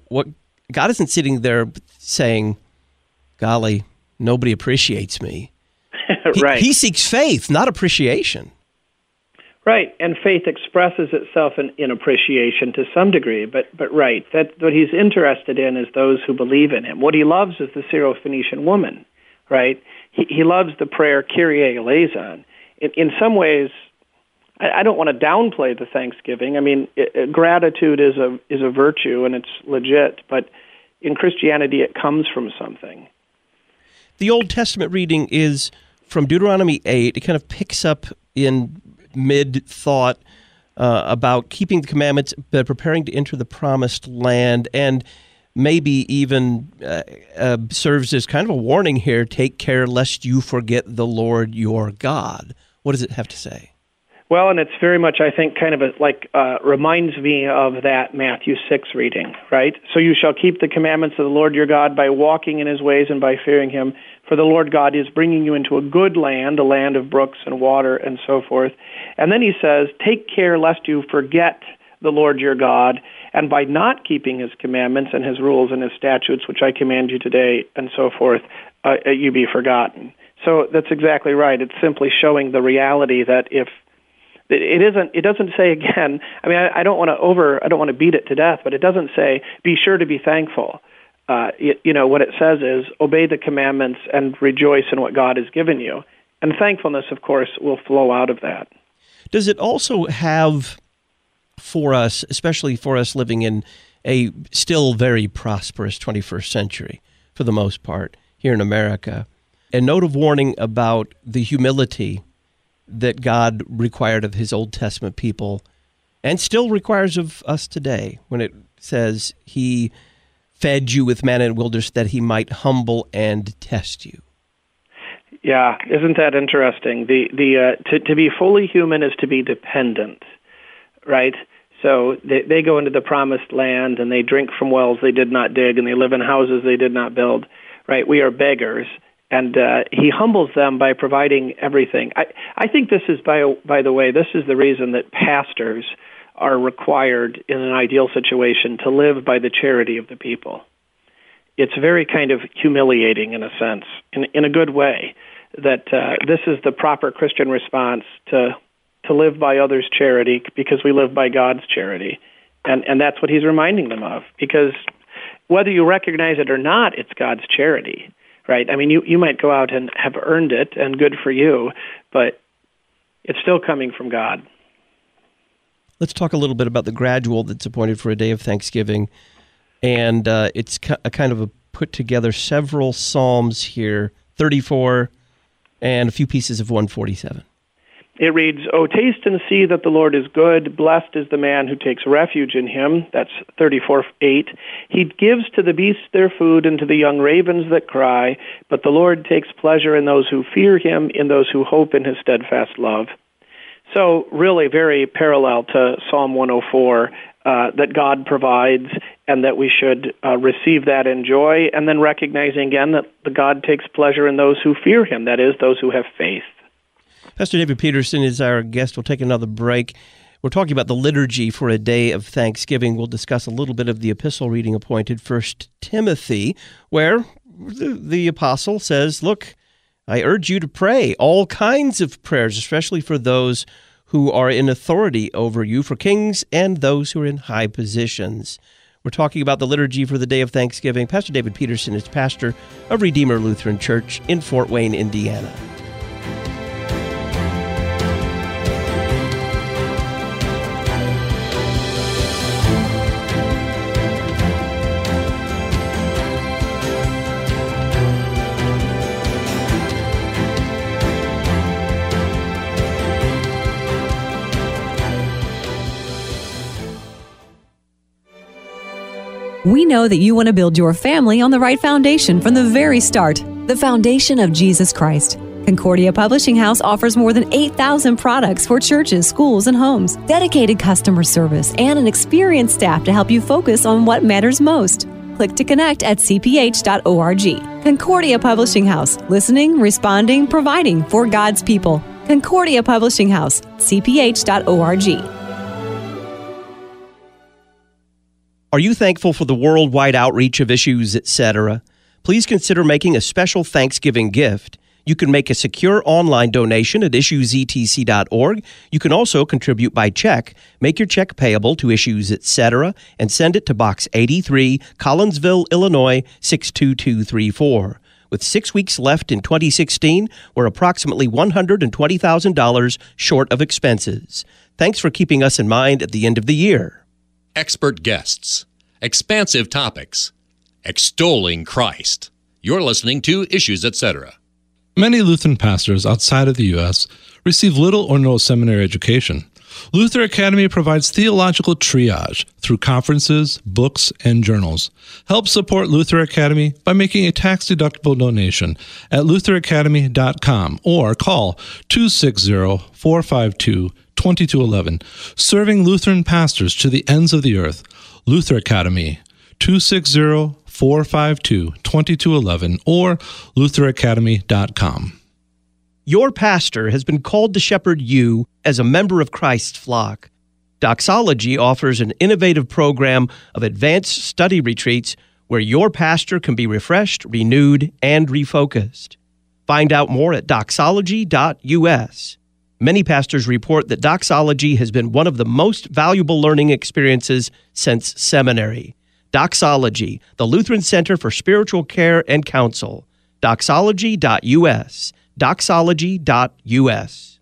what God isn't sitting there saying golly nobody appreciates me. right. He, he, seeks faith, not appreciation. Right, and faith expresses itself in, in appreciation to some degree, but but right, that what he's interested in is those who believe in him. What he loves is the Syrophoenician woman, right? He he loves the prayer Kyrie eleison. In, in some ways, I, I don't want to downplay the Thanksgiving. I mean, it, gratitude is a is a virtue and it's legit, but in Christianity, it comes from something the Old Testament reading is from Deuteronomy 8. It kind of picks up in mid thought uh, about keeping the commandments, but preparing to enter the promised land, and maybe even uh, uh, serves as kind of a warning here take care lest you forget the Lord your God. What does it have to say? Well, and it's very much, I think, kind of a, like uh, reminds me of that Matthew 6 reading, right? So you shall keep the commandments of the Lord your God by walking in his ways and by fearing him. For the Lord God is bringing you into a good land, a land of brooks and water and so forth. And then he says, Take care lest you forget the Lord your God, and by not keeping his commandments and his rules and his statutes, which I command you today, and so forth, uh, you be forgotten. So that's exactly right. It's simply showing the reality that if it isn't it doesn't say again i mean i, I don't want to over i don't want to beat it to death but it doesn't say be sure to be thankful. Uh, you, you know what it says is obey the commandments and rejoice in what god has given you. And thankfulness of course will flow out of that. Does it also have for us especially for us living in a still very prosperous 21st century for the most part here in america a note of warning about the humility that God required of his Old Testament people and still requires of us today when it says he fed you with manna and wilderness that he might humble and test you. Yeah, isn't that interesting? The the uh, to to be fully human is to be dependent, right? So they they go into the promised land and they drink from wells they did not dig and they live in houses they did not build, right? We are beggars and uh, he humbles them by providing everything. I, I think this is, by, by the way, this is the reason that pastors are required in an ideal situation to live by the charity of the people. It's very kind of humiliating in a sense, in, in a good way, that uh, this is the proper Christian response to, to live by others' charity because we live by God's charity. And, and that's what he's reminding them of, because whether you recognize it or not, it's God's charity right? I mean, you you might go out and have earned it, and good for you, but it's still coming from God. Let's talk a little bit about the gradual that's appointed for a day of Thanksgiving, and uh, it's a kind of a put together several psalms here, thirty-four, and a few pieces of one forty-seven. It reads, Oh, taste and see that the Lord is good. Blessed is the man who takes refuge in him. That's 34 8. He gives to the beasts their food and to the young ravens that cry. But the Lord takes pleasure in those who fear him, in those who hope in his steadfast love. So, really, very parallel to Psalm 104 uh, that God provides and that we should uh, receive that in joy, and then recognizing again that the God takes pleasure in those who fear him, that is, those who have faith. Pastor David Petersen is our guest. We'll take another break. We're talking about the liturgy for a day of Thanksgiving. We'll discuss a little bit of the epistle reading appointed, First Timothy, where the, the apostle says, Look, I urge you to pray all kinds of prayers, especially for those who are in authority over you, for kings and those who are in high positions. We're talking about the liturgy for the day of Thanksgiving. Pastor David Petersen is pastor of Redeemer Lutheran Church in Fort Wayne, Indiana. We know that you want to build your family on the right foundation from the very start the foundation of Jesus Christ. Concordia Publishing House offers more than 8,000 products for churches, schools, and homes, dedicated customer service, and an experienced staff to help you focus on what matters most. Click to connect at cph.org. Concordia Publishing House, listening, responding, providing for God's people. Concordia Publishing House, cph.org. Are you thankful for the worldwide outreach of issues, etc.? Please consider making a special Thanksgiving gift. You can make a secure online donation at issuesetc.org. You can also contribute by check. Make your check payable to Issues Etc. and send it to Box 83, Collinsville, Illinois 62234. With six weeks left in 2016, we're approximately $120,000 short of expenses. Thanks for keeping us in mind at the end of the year expert guests, expansive topics, extolling Christ. You're listening to Issues, etc. Many Lutheran pastors outside of the U.S. receive little or no seminary education. Luther Academy provides theological triage through conferences, books, and journals. Help support Luther Academy by making a tax deductible donation at lutheracademy.com or call 260 452 2211, serving Lutheran pastors to the ends of the earth. Luther Academy, 260 452 2211 or lutheracademy.com. Your pastor has been called to shepherd you as a member of Christ's flock. Doxology offers an innovative program of advanced study retreats where your pastor can be refreshed, renewed, and refocused. Find out more at doxology.us. Many pastors report that doxology has been one of the most valuable learning experiences since seminary. Doxology, the Lutheran Center for Spiritual Care and Counsel. Doxology.us. Doxology.us.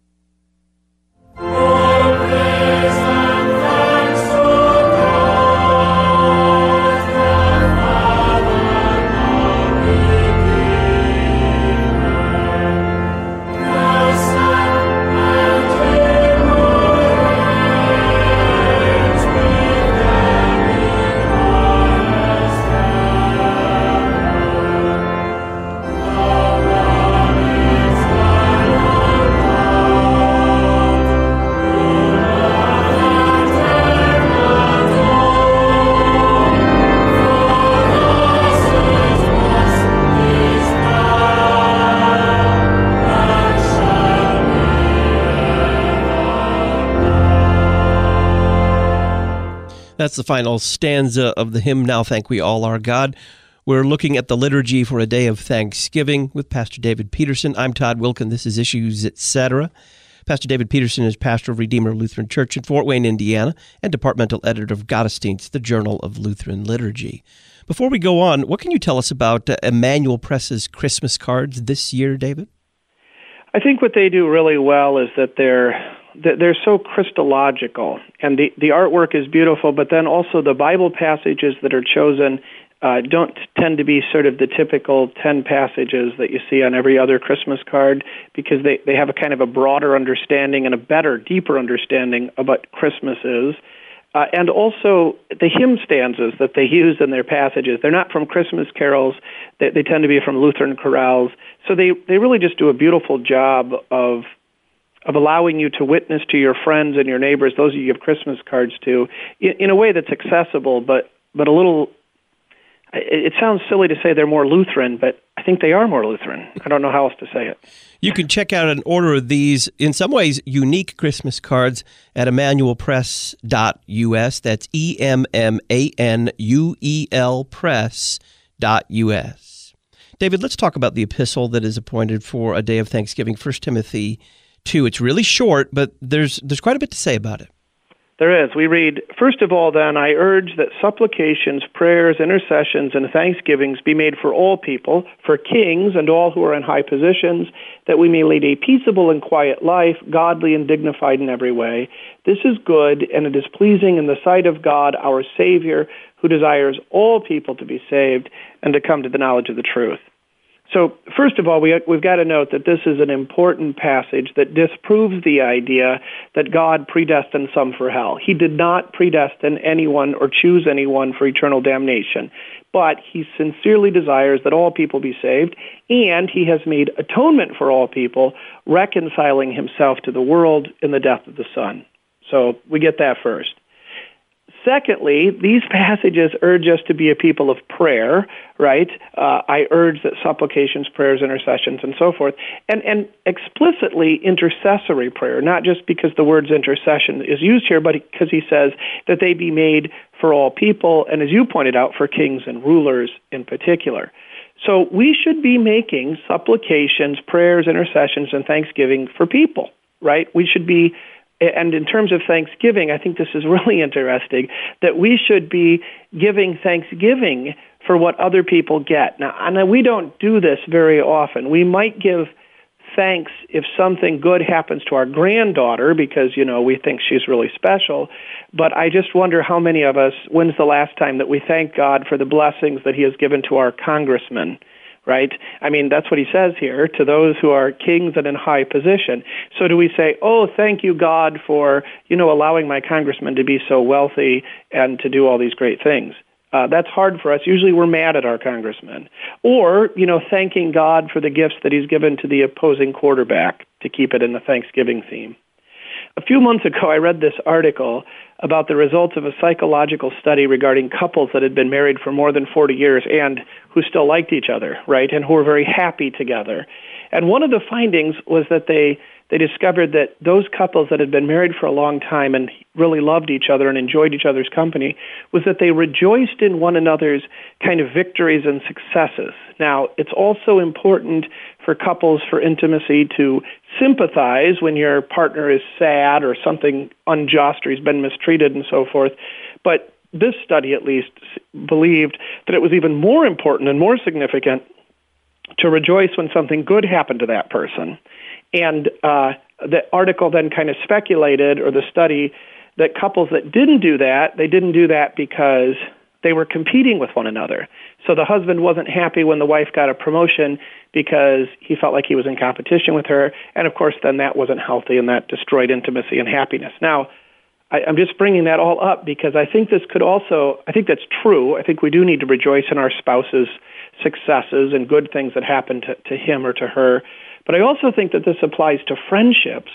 That's the final stanza of the hymn, Now Thank We All Our God. We're looking at the liturgy for a day of thanksgiving with Pastor David Petersen. I'm Todd Wilken. This is Issues, etc. Pastor David Petersen is pastor of Redeemer Lutheran Church in Fort Wayne, Indiana, and departmental editor of Gottesdienst, the Journal of Lutheran Liturgy. Before we go on, what can you tell us about uh, Emmanuel Press's Christmas cards this year, David? I think what they do really well is that they're they're so Christological, and the the artwork is beautiful. But then also the Bible passages that are chosen uh, don't tend to be sort of the typical ten passages that you see on every other Christmas card, because they they have a kind of a broader understanding and a better, deeper understanding of what Christmas is. Uh, and also the hymn stanzas that they use in their passages. They're not from Christmas carols. They, they tend to be from Lutheran chorales. So they, they really just do a beautiful job of of allowing you to witness to your friends and your neighbors, those you give Christmas cards to, in, in a way that's accessible, but but a little. It, sounds silly to say they're more Lutheran, but I think they are more Lutheran. I don't know how else to say it. You can check out an order of these, in some ways, unique Christmas cards at emmanuelpress.us. That's E M M A N U E L press.us. David, let's talk about the epistle that is appointed for a day of Thanksgiving, 1 Timothy 2. It's really short, but there's there's quite a bit to say about it. There is. We read, First of all, then, I urge that supplications, prayers, intercessions, and thanksgivings be made for all people, for kings and all who are in high positions, that we may lead a peaceable and quiet life, godly and dignified in every way. This is good, and it is pleasing in the sight of God, our Savior, who desires all people to be saved and to come to the knowledge of the truth. So, first of all, we, we've got to note that this is an important passage that disproves the idea that God predestined some for hell. He did not predestine anyone or choose anyone for eternal damnation, but he sincerely desires that all people be saved, and he has made atonement for all people, reconciling himself to the world in the death of the Son. So, we get that first. Secondly, these passages urge us to be a people of prayer, right? Uh, I urge that supplications, prayers, intercessions, and so forth, and, and explicitly intercessory prayer, not just because the words intercession is used here, but because he says that they be made for all people, and as you pointed out, for kings and rulers in particular. So we should be making supplications, prayers, intercessions, and thanksgiving for people, right? We should be and in terms of Thanksgiving, I think this is really interesting that we should be giving Thanksgiving for what other people get. Now, and we don't do this very often. We might give thanks if something good happens to our granddaughter because, you know, we think she's really special. But I just wonder how many of us, when's the last time that we thank God for the blessings that He has given to our congressman? Right? I mean, that's what he says here to those who are kings and in high position. So do we say, oh, thank you, God, for, you know, allowing my congressman to be so wealthy and to do all these great things? Uh, that's hard for us. Usually we're mad at our congressman. Or, you know, thanking God for the gifts that he's given to the opposing quarterback to keep it in the Thanksgiving theme. A few months ago, I read this article about the results of a psychological study regarding couples that had been married for more than 40 years and who still liked each other, right, and who were very happy together. And one of the findings was that they they discovered that those couples that had been married for a long time and really loved each other and enjoyed each other's company was that they rejoiced in one another's kind of victories and successes. Now, it's also important for couples for intimacy to sympathize when your partner is sad or something unjust or he's been mistreated and so forth. But this study at least believed that it was even more important and more significant to rejoice when something good happened to that person. And uh, the article then kind of speculated, or the study, that couples that didn't do that, they didn't do that because they were competing with one another. So the husband wasn't happy when the wife got a promotion because he felt like he was in competition with her. And of course, then that wasn't healthy and that destroyed intimacy and happiness. Now, I, I'm just bringing that all up because I think this could also, I think that's true. I think we do need to rejoice in our spouse's successes and good things that happen to, to him or to her. But I also think that this applies to friendships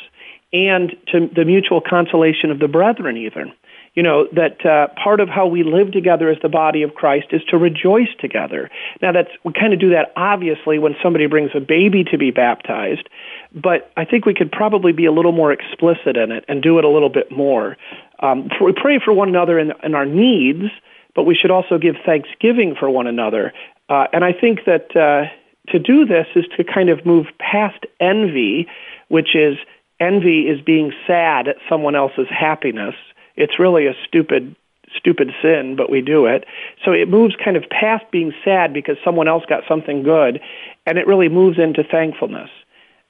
and to the mutual consolation of the brethren, even. You know, that uh, part of how we live together as the body of Christ is to rejoice together. Now, that's, we kind of do that obviously when somebody brings a baby to be baptized, but I think we could probably be a little more explicit in it and do it a little bit more. Um, we pray for one another in, in our needs, but we should also give thanksgiving for one another. Uh, and I think that uh, to do this is to kind of move past envy, which is envy is being sad at someone else's happiness. It's really a stupid stupid sin, but we do it. So it moves kind of past being sad because someone else got something good, and it really moves into thankfulness.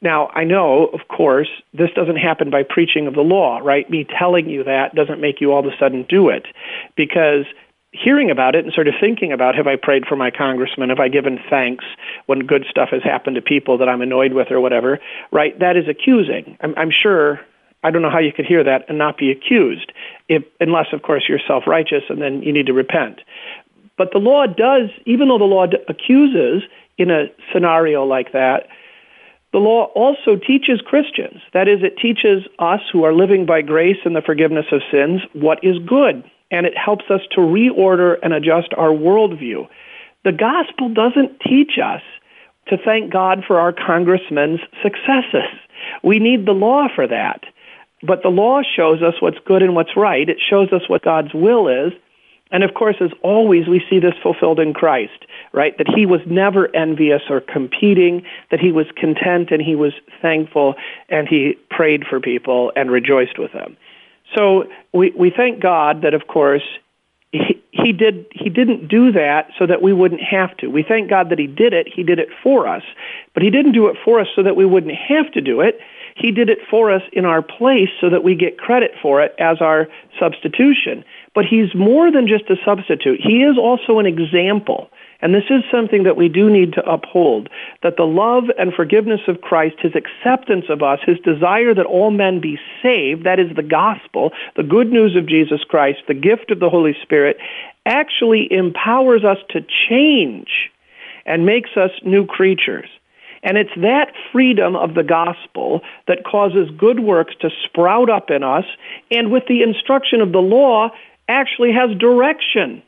Now, I know, of course, this doesn't happen by preaching of the law, right? Me telling you that doesn't make you all of a sudden do it because hearing about it and sort of thinking about have I prayed for my congressman? Have I given thanks when good stuff has happened to people that I'm annoyed with or whatever? Right? That is accusing. I'm, I'm sure. I don't know how you could hear that and not be accused, if, unless, of course, you're self-righteous and then you need to repent. But the law does, even though the law accuses in a scenario like that, the law also teaches Christians. That is, it teaches us who are living by grace and the forgiveness of sins what is good and it helps us to reorder and adjust our worldview. The gospel doesn't teach us to thank God for our congressmen's successes. We need the law for that. But the law shows us what's good and what's right. It shows us what God's will is. And of course, as always, we see this fulfilled in Christ, right? That he was never envious or competing, that he was content and he was thankful and he prayed for people and rejoiced with them. So we, we thank God that, of course, he, he did he didn't do that so that we wouldn't have to. We thank God that he did it. He did it for us, but he didn't do it for us so that we wouldn't have to do it. He did it for us in our place so that we get credit for it as our substitution. But he's more than just a substitute. He is also an example. And this is something that we do need to uphold that the love and forgiveness of Christ, his acceptance of us, his desire that all men be saved, that is the gospel, the good news of Jesus Christ, the gift of the Holy Spirit, actually empowers us to change and makes us new creatures. And it's that freedom of the gospel that causes good works to sprout up in us, and with the instruction of the law, actually has direction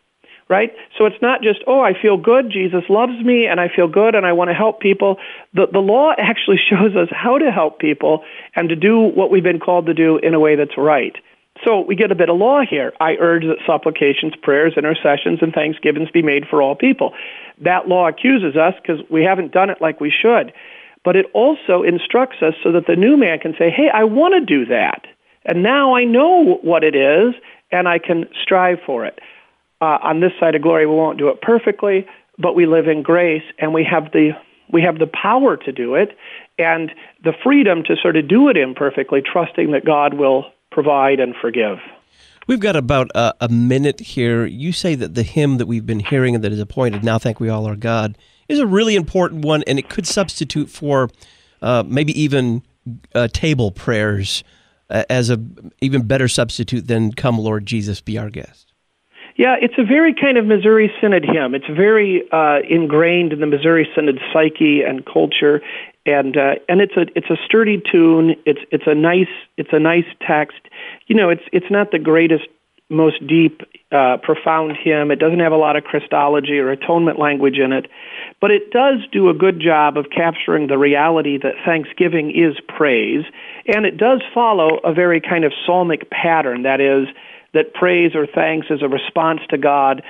right? So it's not just, oh, I feel good, Jesus loves me, and I feel good, and I want to help people. The, the law actually shows us how to help people and to do what we've been called to do in a way that's right. So we get a bit of law here. I urge that supplications, prayers, intercessions, and thanksgivings be made for all people. That law accuses us because we haven't done it like we should. But it also instructs us so that the new man can say, hey, I want to do that. And now I know what it is, and I can strive for it uh, on this side of glory, we won't do it perfectly, but we live in grace and we have the we have the power to do it and the freedom to sort of do it imperfectly, trusting that God will provide and forgive. We've got about a, a, minute here. You say that the hymn that we've been hearing and that is appointed, Now Thank We All Our God, is a really important one, and it could substitute for uh, maybe even uh, table prayers uh, as a even better substitute than Come Lord Jesus, be our guest. Yeah, it's a very kind of Missouri Synod hymn. It's very uh, ingrained in the Missouri Synod psyche and culture, and uh, and it's a it's a sturdy tune. It's it's a nice it's a nice text. You know, it's it's not the greatest, most deep, uh, profound hymn. It doesn't have a lot of Christology or atonement language in it, but it does do a good job of capturing the reality that thanksgiving is praise, and it does follow a very kind of psalmic pattern. That is, that praise or thanks is a response to God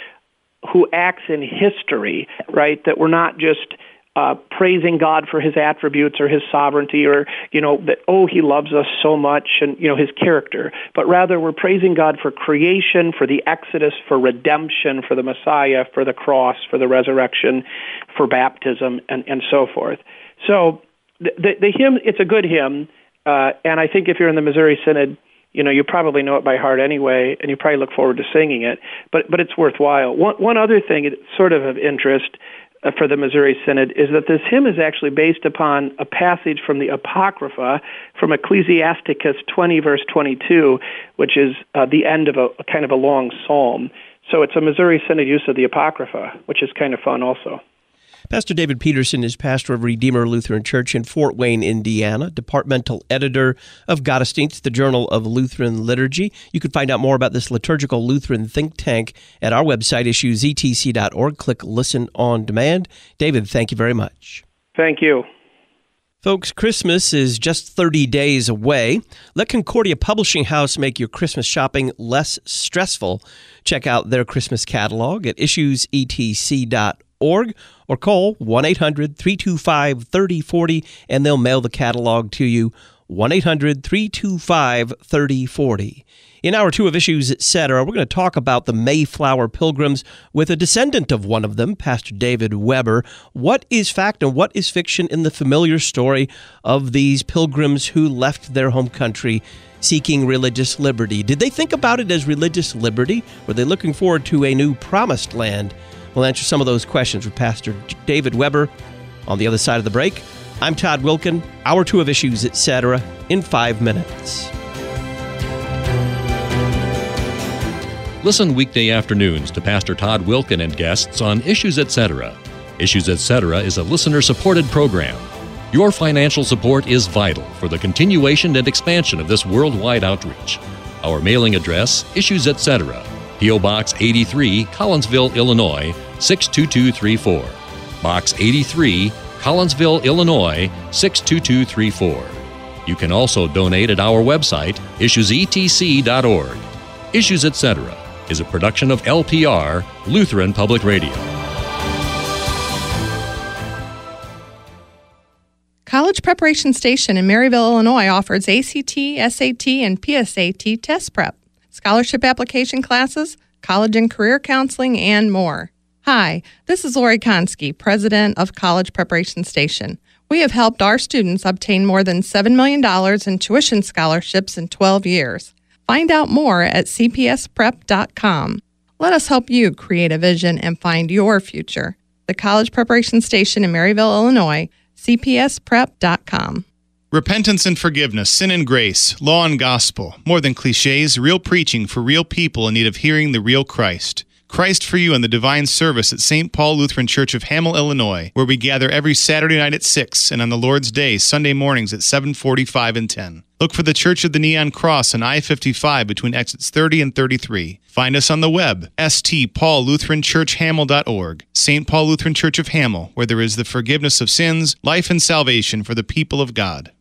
who acts in history, right? That we're not just uh, praising God for his attributes or his sovereignty or, you know, that, oh, he loves us so much and, you know, his character. But rather, we're praising God for creation, for the Exodus, for redemption, for the Messiah, for the cross, for the resurrection, for baptism, and, and so forth. So the, the, the hymn, it's a good hymn. Uh, and I think if you're in the Missouri Synod, you know you probably know it by heart anyway, and you probably look forward to singing it. But but it's worthwhile. One one other thing, sort of of interest uh, for the Missouri Synod, is that this hymn is actually based upon a passage from the Apocrypha, from Ecclesiasticus 20 verse 22, which is uh, the end of a, a kind of a long psalm. So it's a Missouri Synod use of the Apocrypha, which is kind of fun also. Pastor David Petersen is pastor of Redeemer Lutheran Church in Fort Wayne, Indiana, departmental editor of Gottesdienst, the Journal of Lutheran Liturgy. You can find out more about this liturgical Lutheran think tank at our website, issuesetc.org. Click Listen on Demand. David, thank you very much. Thank you. Folks, Christmas is just 30 days away. Let Concordia Publishing House make your Christmas shopping less stressful. Check out their Christmas catalog at issuesetc.org org or call 1 800 325 3040 and they'll mail the catalog to you. 1 800 325 3040. In hour two of Issues, etc., we're going to talk about the Mayflower Pilgrims with a descendant of one of them, Pastor David Weber. What is fact and what is fiction in the familiar story of these pilgrims who left their home country seeking religious liberty? Did they think about it as religious liberty? Were they looking forward to a new promised land? We'll answer some of those questions with Pastor David Weber on the other side of the break. I'm Todd Wilken, hour two of issues, etc., in five minutes. Listen weekday afternoons to Pastor Todd Wilken and guests on Issues Etc. Issues Etc. is a listener supported program. Your financial support is vital for the continuation and expansion of this worldwide outreach. Our mailing address, Issues Etc., P.O. Box 83, Collinsville, Illinois 62234. Box 83, Collinsville, Illinois 62234. You can also donate at our website, issuesetc.org. Issues Etc. is a production of LPR, Lutheran Public Radio. College Preparation Station in Maryville, Illinois offers ACT, SAT, and PSAT test prep scholarship application classes, college and career counseling, and more. Hi, this is Lori Konski, President of College Preparation Station. We have helped our students obtain more than $7 million in tuition scholarships in 12 years. Find out more at cpsprep.com. Let us help you create a vision and find your future. The College Preparation Station in Maryville, Illinois, cpsprep.com. Repentance and forgiveness, sin and grace, law and gospel, more than cliches, real preaching for real people in need of hearing the real Christ. Christ for You in the Divine Service at St. Paul Lutheran Church of Hamel, Illinois, where we gather every Saturday night at 6 and on the Lord's Day, Sunday mornings at 7:45 and 10. Look for the Church of the Neon Cross on I-55 between exits 30 and 33. Find us on the web, stpaullutheranchurchhamel.org. St. Paul Lutheran Church of Hamel, where there is the forgiveness of sins, life and salvation for the people of God.